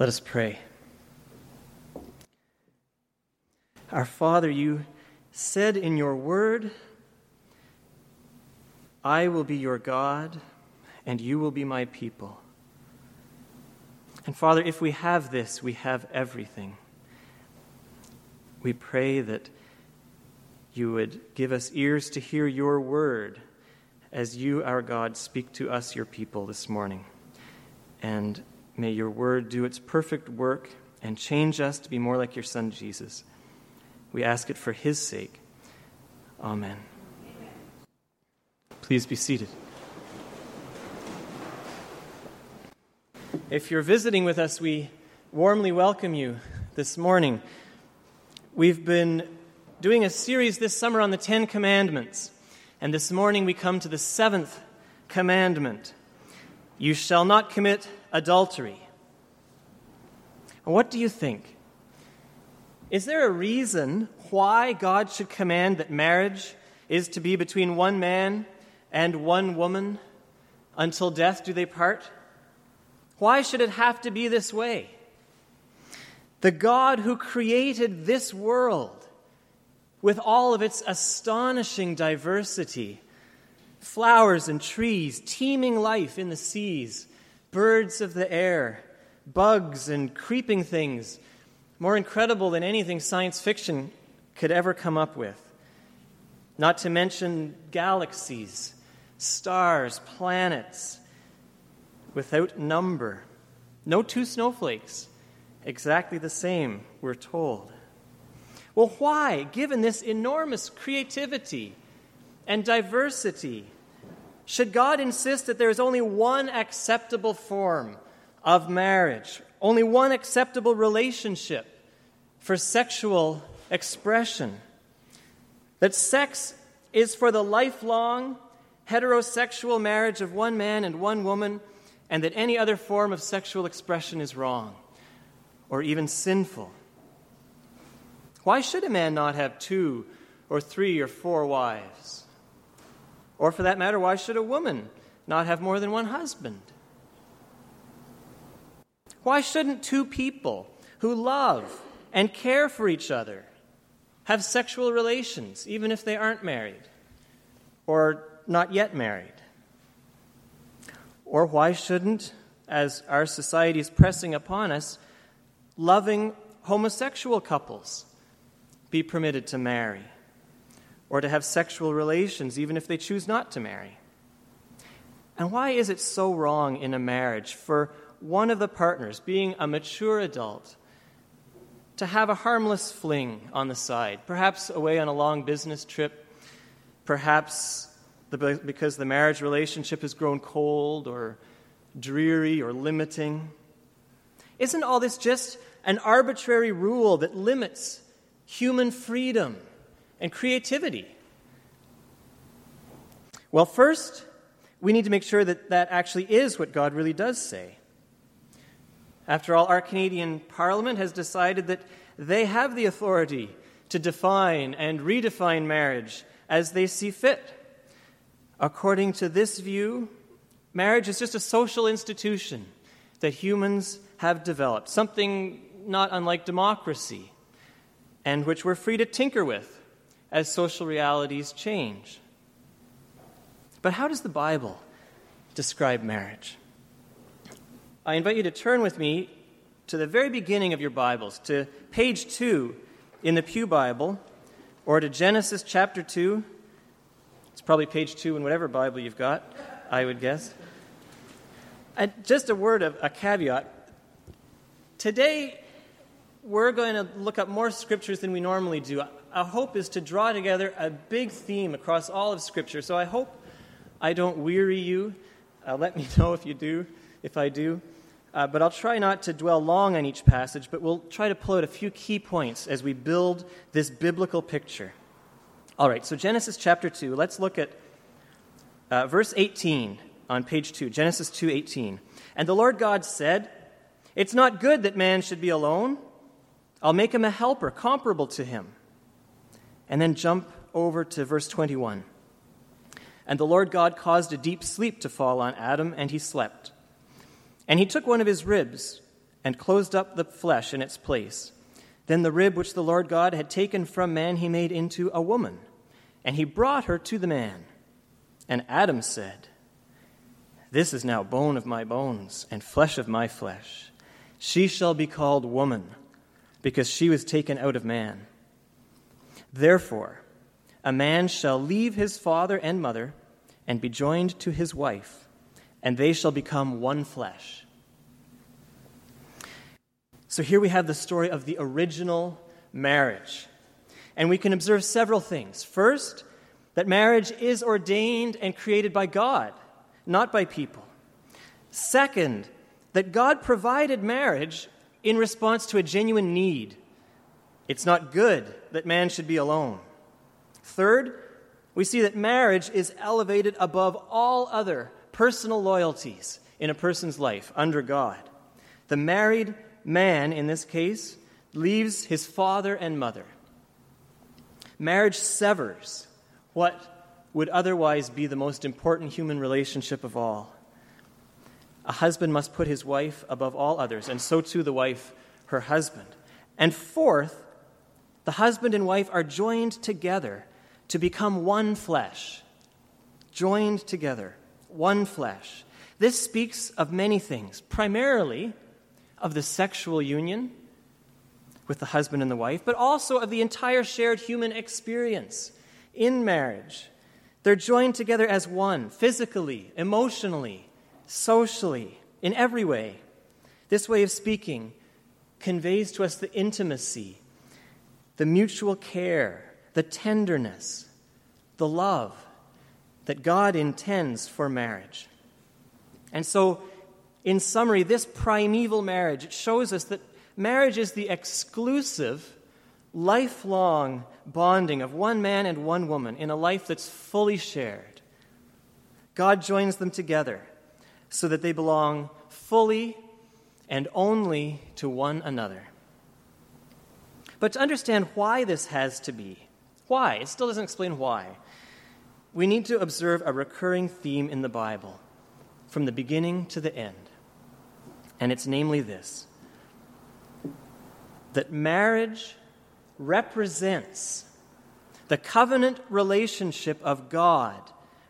Let us pray. Our Father, you said in your word, I will be your God, and you will be my people. And Father, if we have this, we have everything. We pray that you would give us ears to hear your word as you, our God, speak to us, your people, this morning. And May your word do its perfect work and change us to be more like your Son, Jesus. We ask it for his sake. Amen. Please be seated. If you're visiting with us, we warmly welcome you this morning. We've been doing a series this summer on the Ten Commandments, and this morning we come to the seventh commandment You shall not commit adultery. What do you think? Is there a reason why God should command that marriage is to be between one man and one woman until death do they part? Why should it have to be this way? The God who created this world with all of its astonishing diversity flowers and trees, teeming life in the seas, birds of the air, bugs and creeping things, more incredible than anything science fiction could ever come up with. Not to mention galaxies, stars, planets, without number. No two snowflakes, exactly the same, we're told. Well, why, given this enormous creativity and diversity, should God insist that there is only one acceptable form of marriage, only one acceptable relationship for sexual expression? That sex is for the lifelong heterosexual marriage of one man and one woman, and that any other form of sexual expression is wrong or even sinful. Why should a man not have two or three or four wives? Or for that matter, why should a woman not have more than one husband? Why shouldn't two people who love and care for each other have sexual relations, even if they aren't married or not yet married? Or why shouldn't, as our society is pressing upon us, loving homosexual couples be permitted to marry? Or to have sexual relations, even if they choose not to marry. And why is it so wrong in a marriage for one of the partners, being a mature adult, to have a harmless fling on the side, perhaps away on a long business trip, perhaps because the marriage relationship has grown cold or dreary or limiting? Isn't all this just an arbitrary rule that limits human freedom? And creativity? Well, first, we need to make sure that that actually is what God really does say. After all, our Canadian Parliament has decided that they have the authority to define and redefine marriage as they see fit. According to this view, marriage is just a social institution that humans have developed, something not unlike democracy, and which we're free to tinker with as social realities change. But how does the Bible describe marriage? I invite you to turn with me to the very beginning of your Bibles, to page 2 in the Pew Bible, or to Genesis chapter 2. It's probably page 2 in whatever Bible you've got, I would guess. And just a word of a caveat. Today, we're going to look up more scriptures than we normally do our hope is to draw together a big theme across all of Scripture. So I hope I don't weary you. Uh, let me know if you do, if I do. Uh, but I'll try not to dwell long on each passage, but we'll try to pull out a few key points as we build this biblical picture. All right, so Genesis chapter 2, let's look at uh, verse 18 on page 2, Genesis 2:18. And the Lord God said, "It's not good that man should be alone. I'll make him a helper comparable to him." And then jump over to verse 21. And the Lord God caused a deep sleep to fall on Adam, and he slept. And he took one of his ribs and closed up the flesh in its place. Then the rib which the Lord God had taken from man, he made into a woman, and he brought her to the man. And Adam said, This is now bone of my bones and flesh of my flesh. She shall be called woman, because she was taken out of man. Therefore, a man shall leave his father and mother and be joined to his wife, and they shall become one flesh. So here we have the story of the original marriage. And we can observe several things. First, that marriage is ordained and created by God, not by people. Second, that God provided marriage in response to a genuine need. It's not good that man should be alone. Third, we see that marriage is elevated above all other personal loyalties in a person's life under God. The married man, in this case, leaves his father and mother. Marriage severs what would otherwise be the most important human relationship of all. A husband must put his wife above all others, and so too the wife her husband. And fourth, the husband and wife are joined together to become one flesh. Joined together, one flesh. This speaks of many things, primarily of the sexual union with the husband and the wife, but also of the entire shared human experience in marriage. They're joined together as one, physically, emotionally, socially, in every way. This way of speaking conveys to us the intimacy, the mutual care, the tenderness, the love that God intends for marriage. And so, in summary, this primeval marriage shows us that marriage is the exclusive, lifelong bonding of one man and one woman in a life that's fully shared. God joins them together so that they belong fully and only to one another. But to understand why this has to be, why, it still doesn't explain why, we need to observe a recurring theme in the Bible from the beginning to the end and it's namely this that marriage represents the covenant relationship of God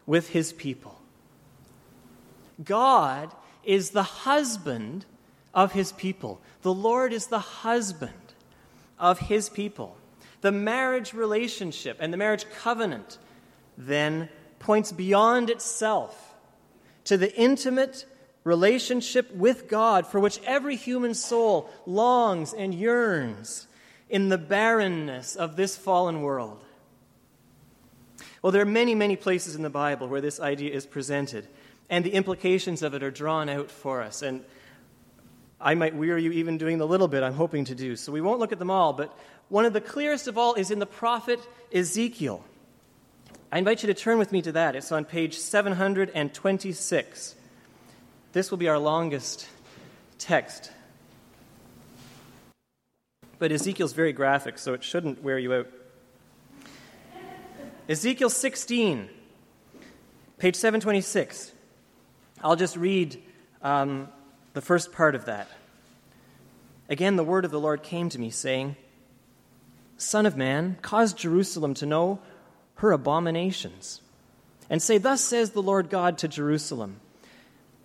with his people. God is the husband of his people. The Lord is the husband of his people. The marriage relationship and the marriage covenant then points beyond itself to the intimate relationship with God for which every human soul longs and yearns in the barrenness of this fallen world. Well, there are many, many places in the Bible where this idea is presented, and the implications of it are drawn out for us. And I might weary you even doing the little bit I'm hoping to do, so we won't look at them all, but one of the clearest of all is in the prophet Ezekiel. I invite you to turn with me to that. It's on page 726. This will be our longest text. But Ezekiel's very graphic, so it shouldn't wear you out. Ezekiel 16, page 726. I'll just read um, the first part of that. Again, the word of the Lord came to me, saying, Son of man, cause Jerusalem to know her abominations, and say, Thus says the Lord God to Jerusalem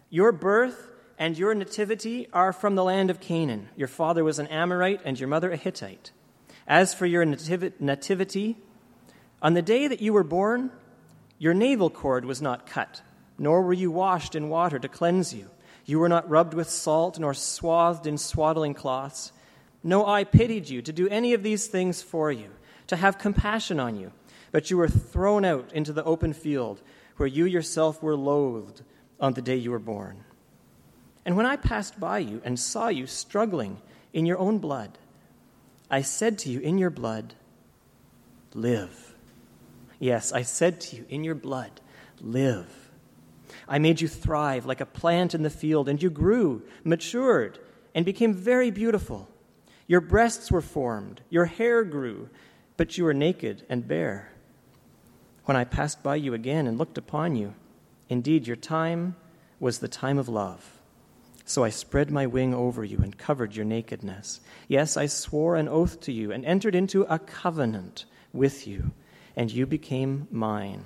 your birth and your nativity are from the land of Canaan. Your father was an Amorite and your mother a Hittite. As for your nativity, on the day that you were born, your navel cord was not cut, nor were you washed in water to cleanse you. You were not rubbed with salt, nor swathed in swaddling cloths. No eye pitied you to do any of these things for you, to have compassion on you. But you were thrown out into the open field, where you yourself were loathed on the day you were born. And when I passed by you and saw you struggling in your own blood, I said to you, In your blood, live. Yes, I said to you, In your blood, live. I made you thrive like a plant in the field, and you grew, matured, and became very beautiful. Your breasts were formed, your hair grew, but you were naked and bare. When I passed by you again and looked upon you, Indeed, your time was the time of love. So I spread my wing over you and covered your nakedness. Yes, I swore an oath to you and entered into a covenant with you, and you became mine,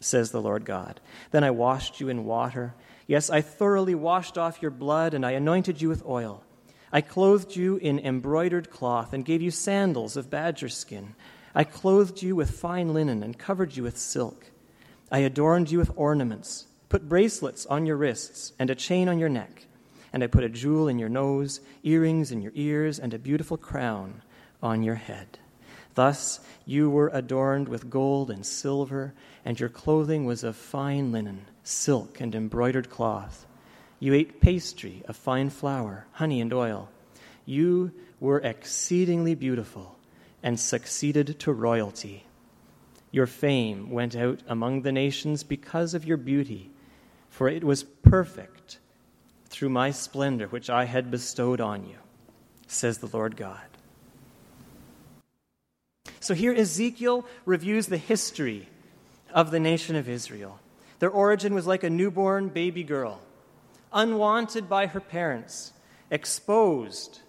says the Lord God. Then I washed you in water. Yes, I thoroughly washed off your blood, and I anointed you with oil. I clothed you in embroidered cloth and gave you sandals of badger skin. I clothed you with fine linen and covered you with silk. I adorned you with ornaments, put bracelets on your wrists, and a chain on your neck. And I put a jewel in your nose, earrings in your ears, and a beautiful crown on your head. Thus you were adorned with gold and silver, and your clothing was of fine linen, silk, and embroidered cloth. You ate pastry of fine flour, honey, and oil. You were exceedingly beautiful and succeeded to royalty. Your fame went out among the nations because of your beauty, for it was perfect through my splendor which I had bestowed on you, says the Lord God. So here Ezekiel reviews the history of the nation of Israel. Their origin was like a newborn baby girl, unwanted by her parents, exposed,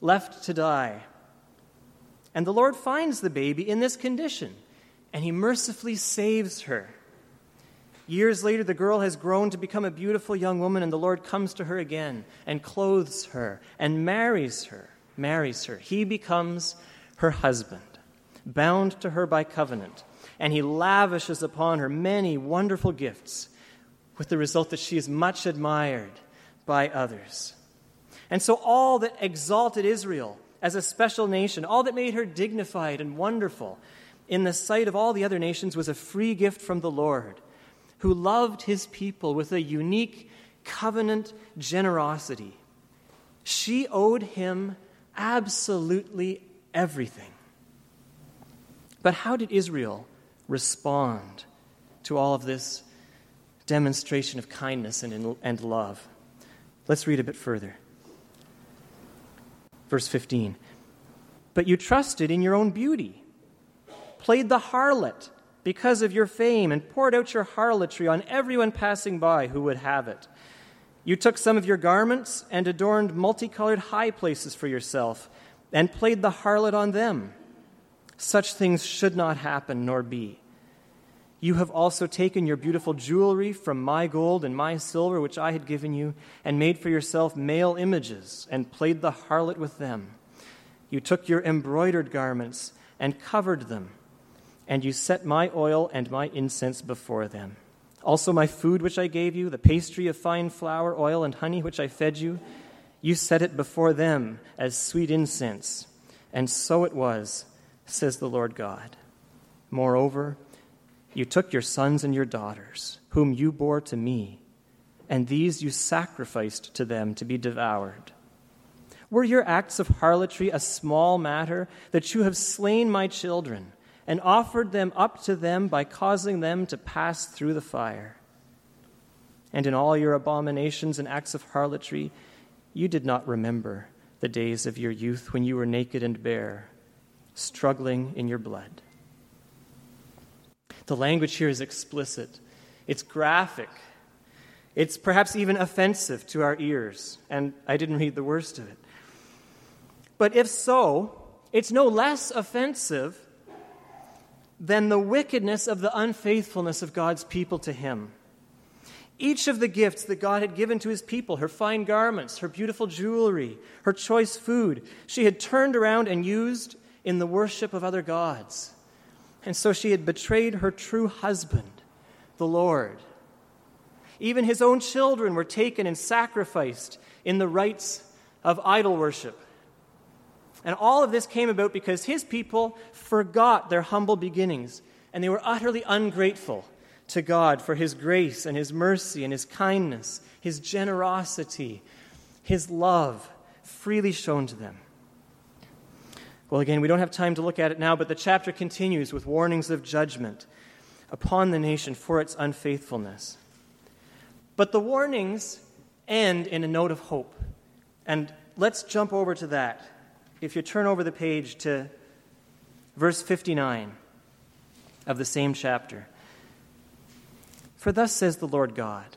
left to die. And the Lord finds the baby in this condition, and he mercifully saves her. Years later, the girl has grown to become a beautiful young woman, and the Lord comes to her again and clothes her and marries her. Marries her. He becomes her husband, bound to her by covenant, and he lavishes upon her many wonderful gifts, with the result that she is much admired by others. And so, all that exalted Israel as a special nation, all that made her dignified and wonderful in the sight of all the other nations was a free gift from the Lord who loved his people with a unique covenant generosity. She owed him absolutely everything. But how did Israel respond to all of this demonstration of kindness and, and love? Let's read a bit further. Verse 15. But you trusted in your own beauty, played the harlot because of your fame and poured out your harlotry on everyone passing by who would have it. You took some of your garments and adorned multicolored high places for yourself and played the harlot on them. Such things should not happen nor be. You have also taken your beautiful jewelry from my gold and my silver, which I had given you, and made for yourself male images and played the harlot with them. You took your embroidered garments and covered them and you set my oil and my incense before them. Also, my food which I gave you, the pastry of fine flour, oil, and honey which I fed you, you set it before them as sweet incense. And so it was, says the Lord God. Moreover, you took your sons and your daughters, whom you bore to me, and these you sacrificed to them to be devoured. Were your acts of harlotry a small matter, that you have slain my children? and offered them up to them by causing them to pass through the fire. And in all your abominations and acts of harlotry, you did not remember the days of your youth when you were naked and bare, struggling in your blood. The language here is explicit, it's graphic, it's perhaps even offensive to our ears, and I didn't read the worst of it. But if so, it's no less offensive than the wickedness of the unfaithfulness of God's people to him. Each of the gifts that God had given to his people, her fine garments, her beautiful jewelry, her choice food, she had turned around and used in the worship of other gods. And so she had betrayed her true husband, the Lord. Even his own children were taken and sacrificed in the rites of idol worship. And all of this came about because his people forgot their humble beginnings and they were utterly ungrateful to God for his grace and his mercy and his kindness, his generosity, his love freely shown to them. Well, again, we don't have time to look at it now, but the chapter continues with warnings of judgment upon the nation for its unfaithfulness. But the warnings end in a note of hope. And let's jump over to that if you turn over the page to verse 59 of the same chapter. For thus says the Lord God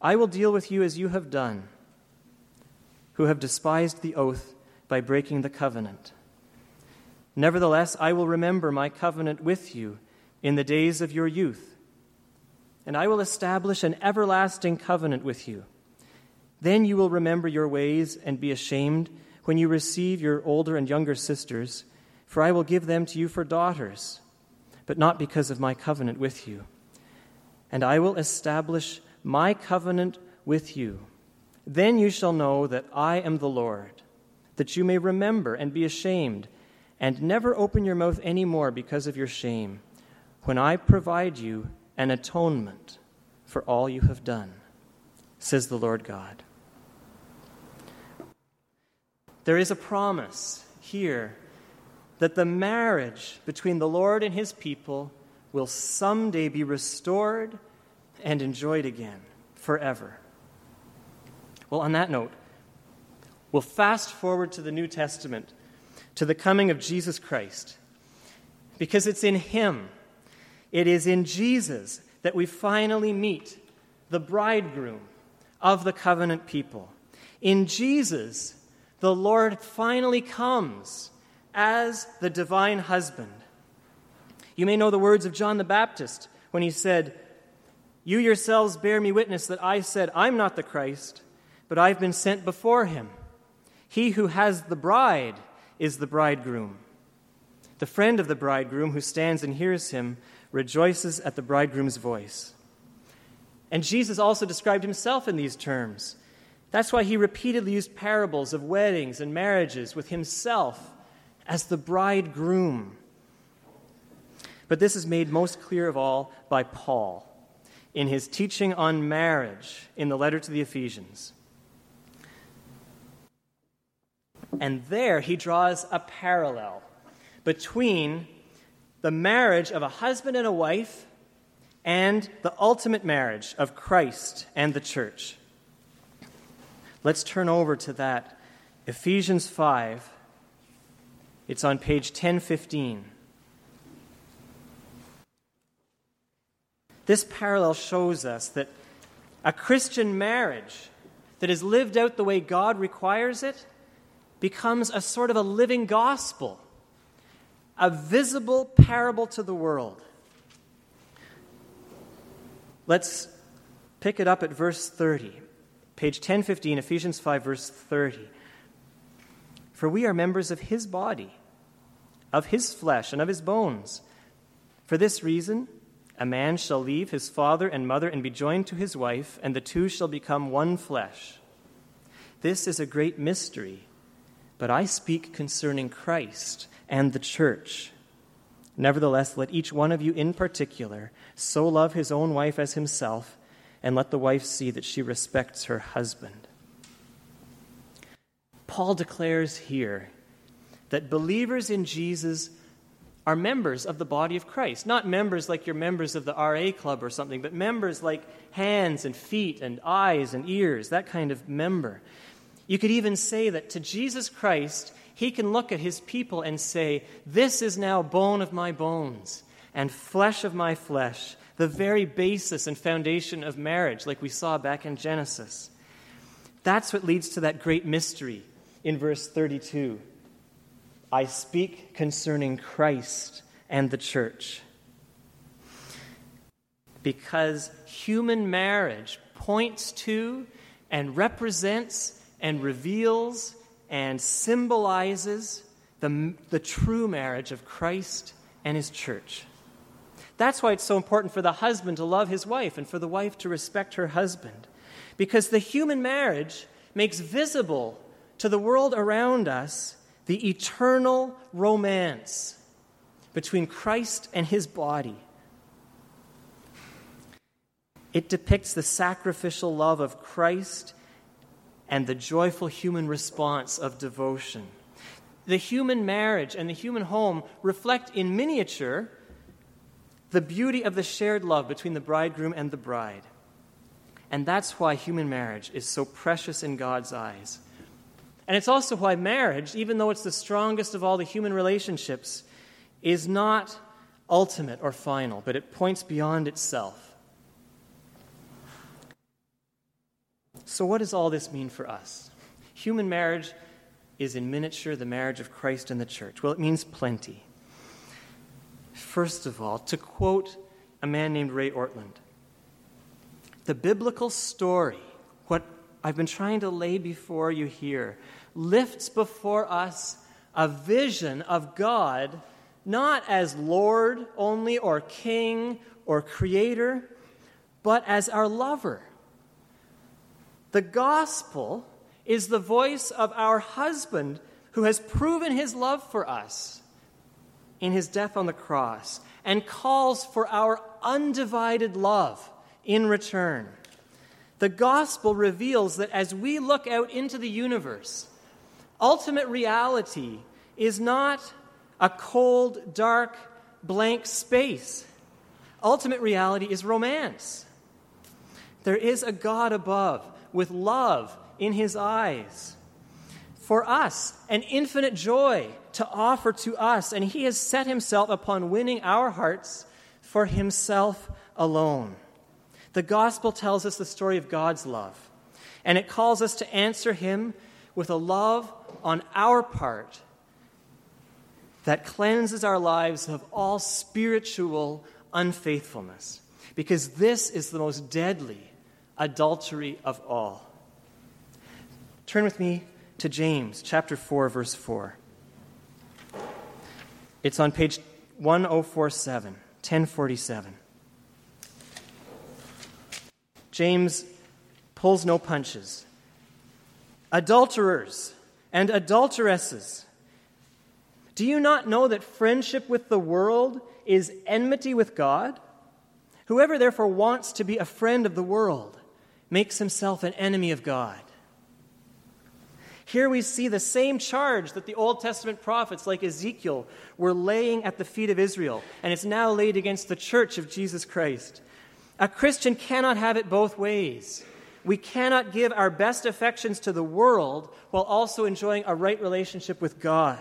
I will deal with you as you have done, who have despised the oath by breaking the covenant. Nevertheless, I will remember my covenant with you in the days of your youth, and I will establish an everlasting covenant with you. Then you will remember your ways and be ashamed when you receive your older and younger sisters, for I will give them to you for daughters, but not because of my covenant with you. And I will establish my covenant with you. Then you shall know that I am the Lord, that you may remember and be ashamed, and never open your mouth any more because of your shame, when I provide you an atonement for all you have done, says the Lord God. There is a promise here that the marriage between the Lord and his people will someday be restored and enjoyed again forever. Well, on that note, we'll fast forward to the New Testament, to the coming of Jesus Christ, because it's in Him, it is in Jesus that we finally meet the bridegroom of the covenant people. In Jesus, the Lord finally comes as the divine husband. You may know the words of John the Baptist when he said, You yourselves bear me witness that I said, I'm not the Christ, but I've been sent before him. He who has the bride is the bridegroom. The friend of the bridegroom who stands and hears him rejoices at the bridegroom's voice. And Jesus also described himself in these terms. That's why he repeatedly used parables of weddings and marriages with himself as the bridegroom. But this is made most clear of all by Paul in his teaching on marriage in the letter to the Ephesians. And there he draws a parallel between the marriage of a husband and a wife and the ultimate marriage of Christ and the church. Let's turn over to that. Ephesians 5. It's on page 1015. This parallel shows us that a Christian marriage that is lived out the way God requires it becomes a sort of a living gospel, a visible parable to the world. Let's pick it up at verse 30. Page 1015, Ephesians 5, verse 30. For we are members of his body, of his flesh, and of his bones. For this reason, a man shall leave his father and mother and be joined to his wife, and the two shall become one flesh. This is a great mystery, but I speak concerning Christ and the church. Nevertheless, let each one of you in particular so love his own wife as himself and let the wife see that she respects her husband. Paul declares here that believers in Jesus are members of the body of Christ. Not members like you're members of the RA club or something, but members like hands and feet and eyes and ears, that kind of member. You could even say that to Jesus Christ, he can look at his people and say, This is now bone of my bones and flesh of my flesh the very basis and foundation of marriage, like we saw back in Genesis. That's what leads to that great mystery in verse 32. I speak concerning Christ and the church. Because human marriage points to and represents and reveals and symbolizes the, the true marriage of Christ and his church. That's why it's so important for the husband to love his wife and for the wife to respect her husband. Because the human marriage makes visible to the world around us the eternal romance between Christ and his body. It depicts the sacrificial love of Christ and the joyful human response of devotion. The human marriage and the human home reflect in miniature the beauty of the shared love between the bridegroom and the bride. And that's why human marriage is so precious in God's eyes. And it's also why marriage, even though it's the strongest of all the human relationships, is not ultimate or final, but it points beyond itself. So, what does all this mean for us? Human marriage is in miniature the marriage of Christ and the church. Well, it means plenty. First of all, to quote a man named Ray Ortlund, the biblical story, what I've been trying to lay before you here, lifts before us a vision of God not as Lord only or King or Creator, but as our lover. The gospel is the voice of our husband who has proven his love for us in his death on the cross and calls for our undivided love in return. The gospel reveals that as we look out into the universe, ultimate reality is not a cold, dark, blank space. Ultimate reality is romance. There is a God above with love in his eyes. For us, an infinite joy to offer to us, and he has set himself upon winning our hearts for himself alone. The gospel tells us the story of God's love, and it calls us to answer him with a love on our part that cleanses our lives of all spiritual unfaithfulness. Because this is the most deadly adultery of all. Turn with me to James chapter 4, verse 4. It's on page 1047, 1047. James pulls no punches. Adulterers and adulteresses do you not know that friendship with the world is enmity with God? Whoever therefore wants to be a friend of the world makes himself an enemy of God. Here we see the same charge that the Old Testament prophets, like Ezekiel, were laying at the feet of Israel, and it's now laid against the church of Jesus Christ. A Christian cannot have it both ways. We cannot give our best affections to the world while also enjoying a right relationship with God.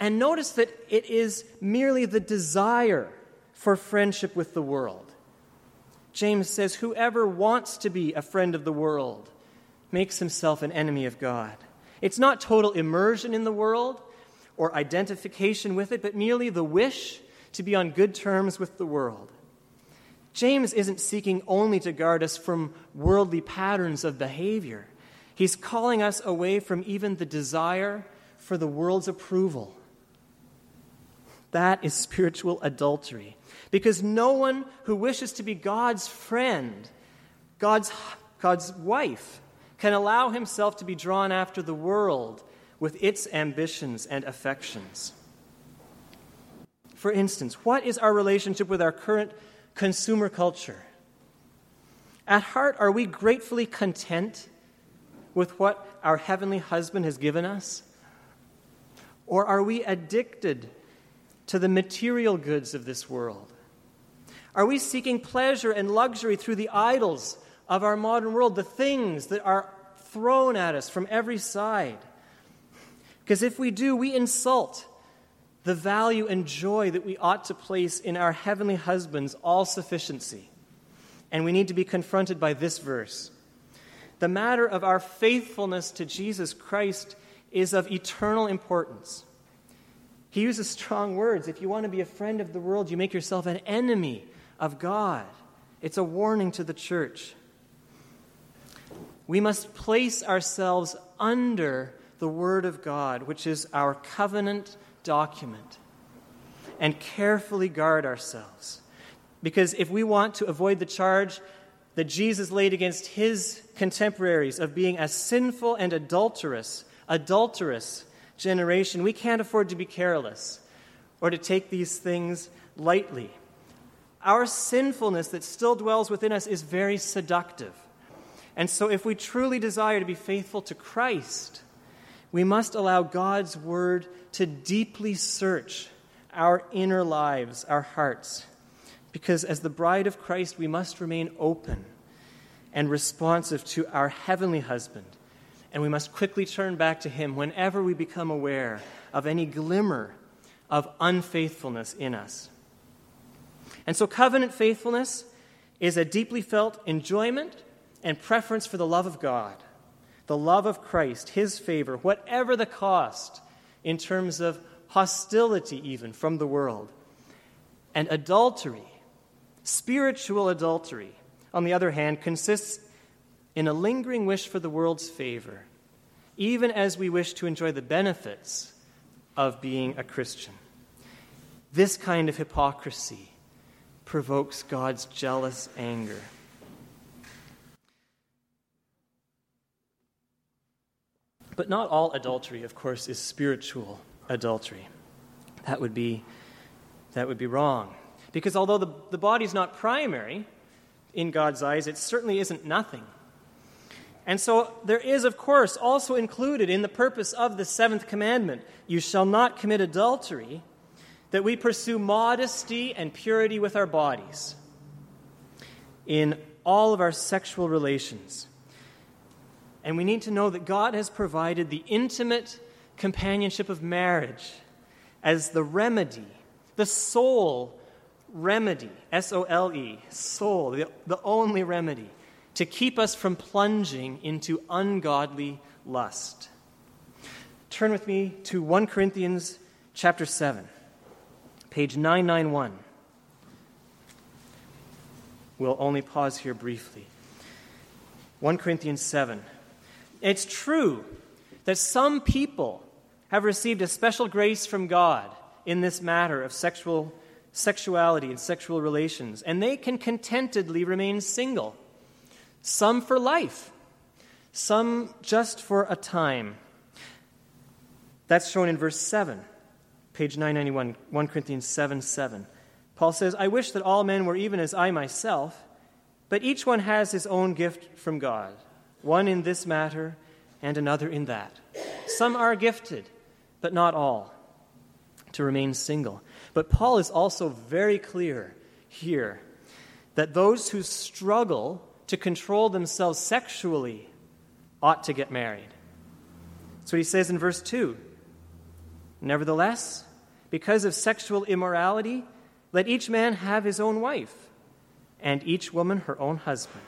And notice that it is merely the desire for friendship with the world. James says, Whoever wants to be a friend of the world makes himself an enemy of God. It's not total immersion in the world or identification with it, but merely the wish to be on good terms with the world. James isn't seeking only to guard us from worldly patterns of behavior. He's calling us away from even the desire for the world's approval that is spiritual adultery. Because no one who wishes to be God's friend, God's, God's wife, can allow himself to be drawn after the world with its ambitions and affections. For instance, what is our relationship with our current consumer culture? At heart, are we gratefully content with what our heavenly husband has given us? Or are we addicted to the material goods of this world? Are we seeking pleasure and luxury through the idols of our modern world, the things that are thrown at us from every side? Because if we do, we insult the value and joy that we ought to place in our heavenly husband's all sufficiency. And we need to be confronted by this verse. The matter of our faithfulness to Jesus Christ is of eternal importance. He uses strong words. If you want to be a friend of the world, you make yourself an enemy of God. It's a warning to the church. We must place ourselves under the Word of God, which is our covenant document, and carefully guard ourselves. Because if we want to avoid the charge that Jesus laid against his contemporaries of being a sinful and adulterous, adulterous generation, we can't afford to be careless or to take these things lightly. Our sinfulness that still dwells within us is very seductive. And so, if we truly desire to be faithful to Christ, we must allow God's word to deeply search our inner lives, our hearts. Because as the bride of Christ, we must remain open and responsive to our heavenly husband and we must quickly turn back to Him whenever we become aware of any glimmer of unfaithfulness in us. And so, covenant faithfulness is a deeply felt enjoyment and preference for the love of God, the love of Christ, His favor, whatever the cost in terms of hostility, even from the world. And adultery, spiritual adultery, on the other hand, consists in a lingering wish for the world's favor, even as we wish to enjoy the benefits of being a Christian. This kind of hypocrisy provokes God's jealous anger. But not all adultery, of course, is spiritual adultery. That would be, that would be wrong. Because although the, the body is not primary in God's eyes, it certainly isn't nothing. And so there is, of course, also included in the purpose of the seventh commandment you shall not commit adultery, that we pursue modesty and purity with our bodies in all of our sexual relations. And we need to know that God has provided the intimate companionship of marriage as the remedy, the sole remedy, S O L E, soul, the, the only remedy to keep us from plunging into ungodly lust. Turn with me to 1 Corinthians chapter 7, page 991. We'll only pause here briefly. 1 Corinthians 7. It's true that some people have received a special grace from God in this matter of sexual sexuality and sexual relations, and they can contentedly remain single. Some for life, some just for a time. That's shown in verse 7, page 991, 1 Corinthians 7 7. Paul says, I wish that all men were even as I myself, but each one has his own gift from God one in this matter and another in that. Some are gifted, but not all, to remain single. But Paul is also very clear here that those who struggle to control themselves sexually ought to get married. That's what he says in verse 2. Nevertheless, because of sexual immorality, let each man have his own wife, and each woman her own husband.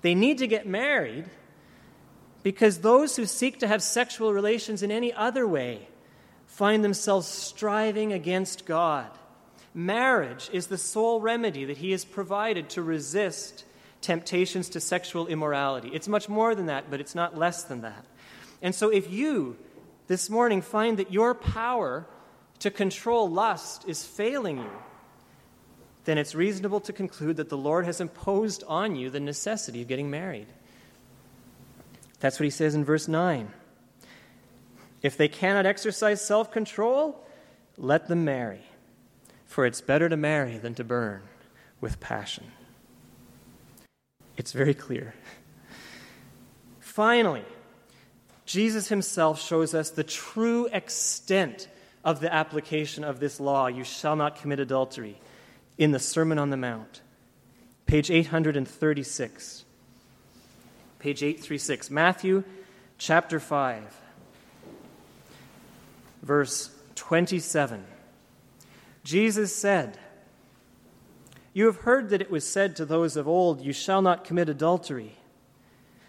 They need to get married because those who seek to have sexual relations in any other way find themselves striving against God. Marriage is the sole remedy that He has provided to resist temptations to sexual immorality. It's much more than that, but it's not less than that. And so if you this morning find that your power to control lust is failing you, then it's reasonable to conclude that the Lord has imposed on you the necessity of getting married. That's what he says in verse 9. If they cannot exercise self control, let them marry, for it's better to marry than to burn with passion. It's very clear. Finally, Jesus himself shows us the true extent of the application of this law you shall not commit adultery in the Sermon on the Mount, page 836. Page 836, Matthew chapter 5, verse 27. Jesus said, You have heard that it was said to those of old, You shall not commit adultery.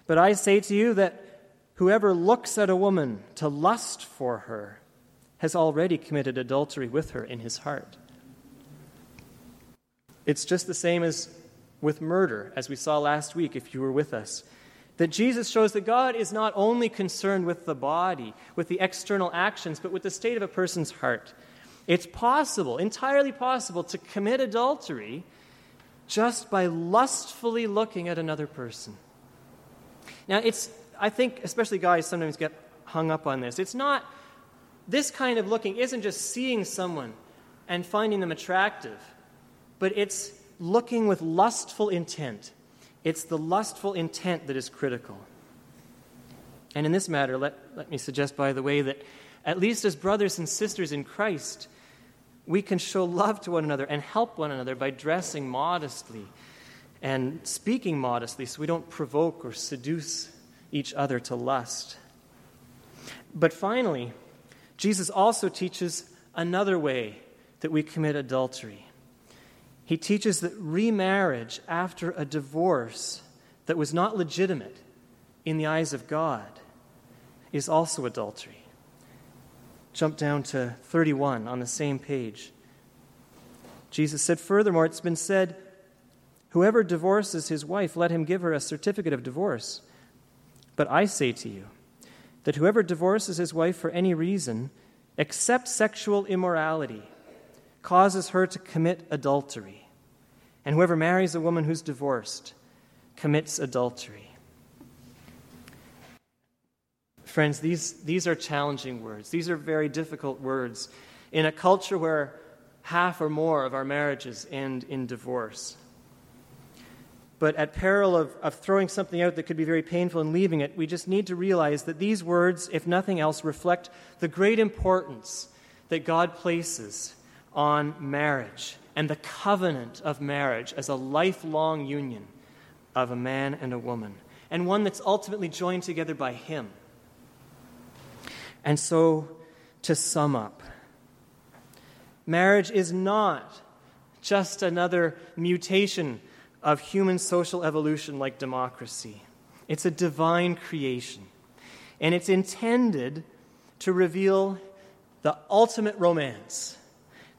But I say to you that whoever looks at a woman to lust for her has already committed adultery with her in his heart. It's just the same as with murder, as we saw last week if you were with us. That Jesus shows that God is not only concerned with the body, with the external actions, but with the state of a person's heart. It's possible, entirely possible, to commit adultery just by lustfully looking at another person. Now, it's, I think, especially guys sometimes get hung up on this. It's not, this kind of looking isn't just seeing someone and finding them attractive but it's looking with lustful intent. It's the lustful intent that is critical. And in this matter, let, let me suggest, by the way, that at least as brothers and sisters in Christ, we can show love to one another and help one another by dressing modestly and speaking modestly so we don't provoke or seduce each other to lust. But finally, Jesus also teaches another way that we commit adultery he teaches that remarriage after a divorce that was not legitimate in the eyes of God is also adultery. Jump down to 31 on the same page. Jesus said, Furthermore, it's been said, Whoever divorces his wife, let him give her a certificate of divorce. But I say to you that whoever divorces his wife for any reason, except sexual immorality, causes her to commit adultery. And whoever marries a woman who's divorced commits adultery. Friends, these, these are challenging words. These are very difficult words in a culture where half or more of our marriages end in divorce. But at peril of, of throwing something out that could be very painful and leaving it, we just need to realize that these words, if nothing else, reflect the great importance that God places on marriage and the covenant of marriage as a lifelong union of a man and a woman, and one that's ultimately joined together by Him. And so, to sum up, marriage is not just another mutation of human social evolution like democracy. It's a divine creation. And it's intended to reveal the ultimate romance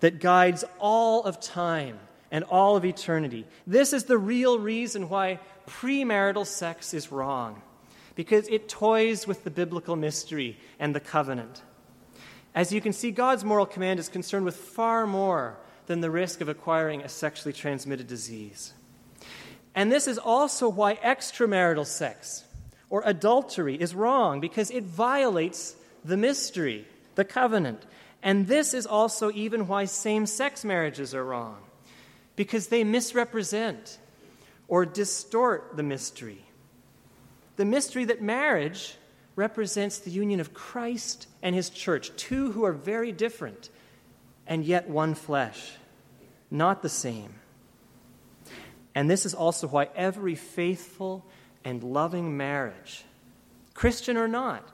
that guides all of time and all of eternity. This is the real reason why premarital sex is wrong, because it toys with the biblical mystery and the covenant. As you can see, God's moral command is concerned with far more than the risk of acquiring a sexually transmitted disease. And this is also why extramarital sex or adultery is wrong, because it violates the mystery, the covenant. And this is also even why same sex marriages are wrong, because they misrepresent or distort the mystery. The mystery that marriage represents the union of Christ and his church, two who are very different and yet one flesh, not the same. And this is also why every faithful and loving marriage, Christian or not,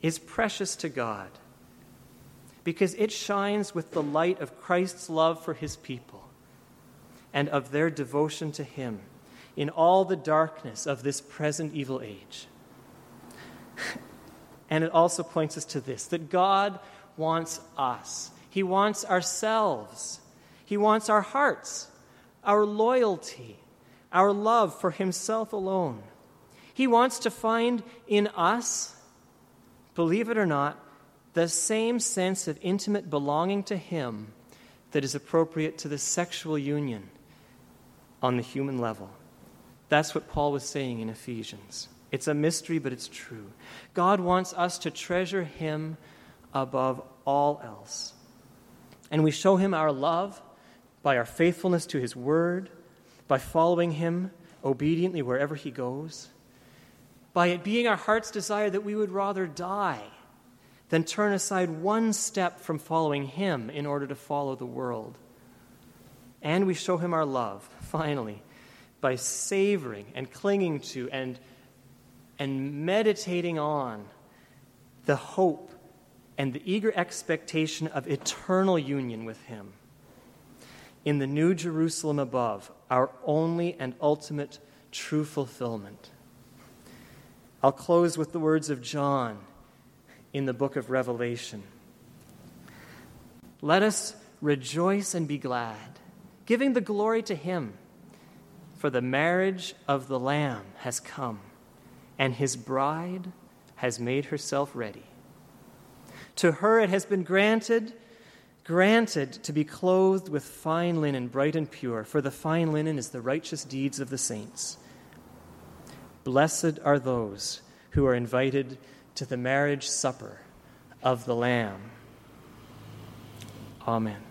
is precious to God because it shines with the light of Christ's love for his people and of their devotion to him in all the darkness of this present evil age. and it also points us to this that God wants us, He wants ourselves, He wants our hearts our loyalty, our love for Himself alone. He wants to find in us, believe it or not, the same sense of intimate belonging to Him that is appropriate to the sexual union on the human level. That's what Paul was saying in Ephesians. It's a mystery, but it's true. God wants us to treasure Him above all else. And we show Him our love by our faithfulness to His Word, by following Him obediently wherever He goes, by it being our heart's desire that we would rather die than turn aside one step from following Him in order to follow the world. And we show Him our love, finally, by savoring and clinging to and, and meditating on the hope and the eager expectation of eternal union with Him in the New Jerusalem above, our only and ultimate true fulfillment. I'll close with the words of John in the book of Revelation. Let us rejoice and be glad, giving the glory to Him, for the marriage of the Lamb has come, and His bride has made herself ready. To her it has been granted granted to be clothed with fine linen, bright and pure, for the fine linen is the righteous deeds of the saints. Blessed are those who are invited to the marriage supper of the Lamb. Amen.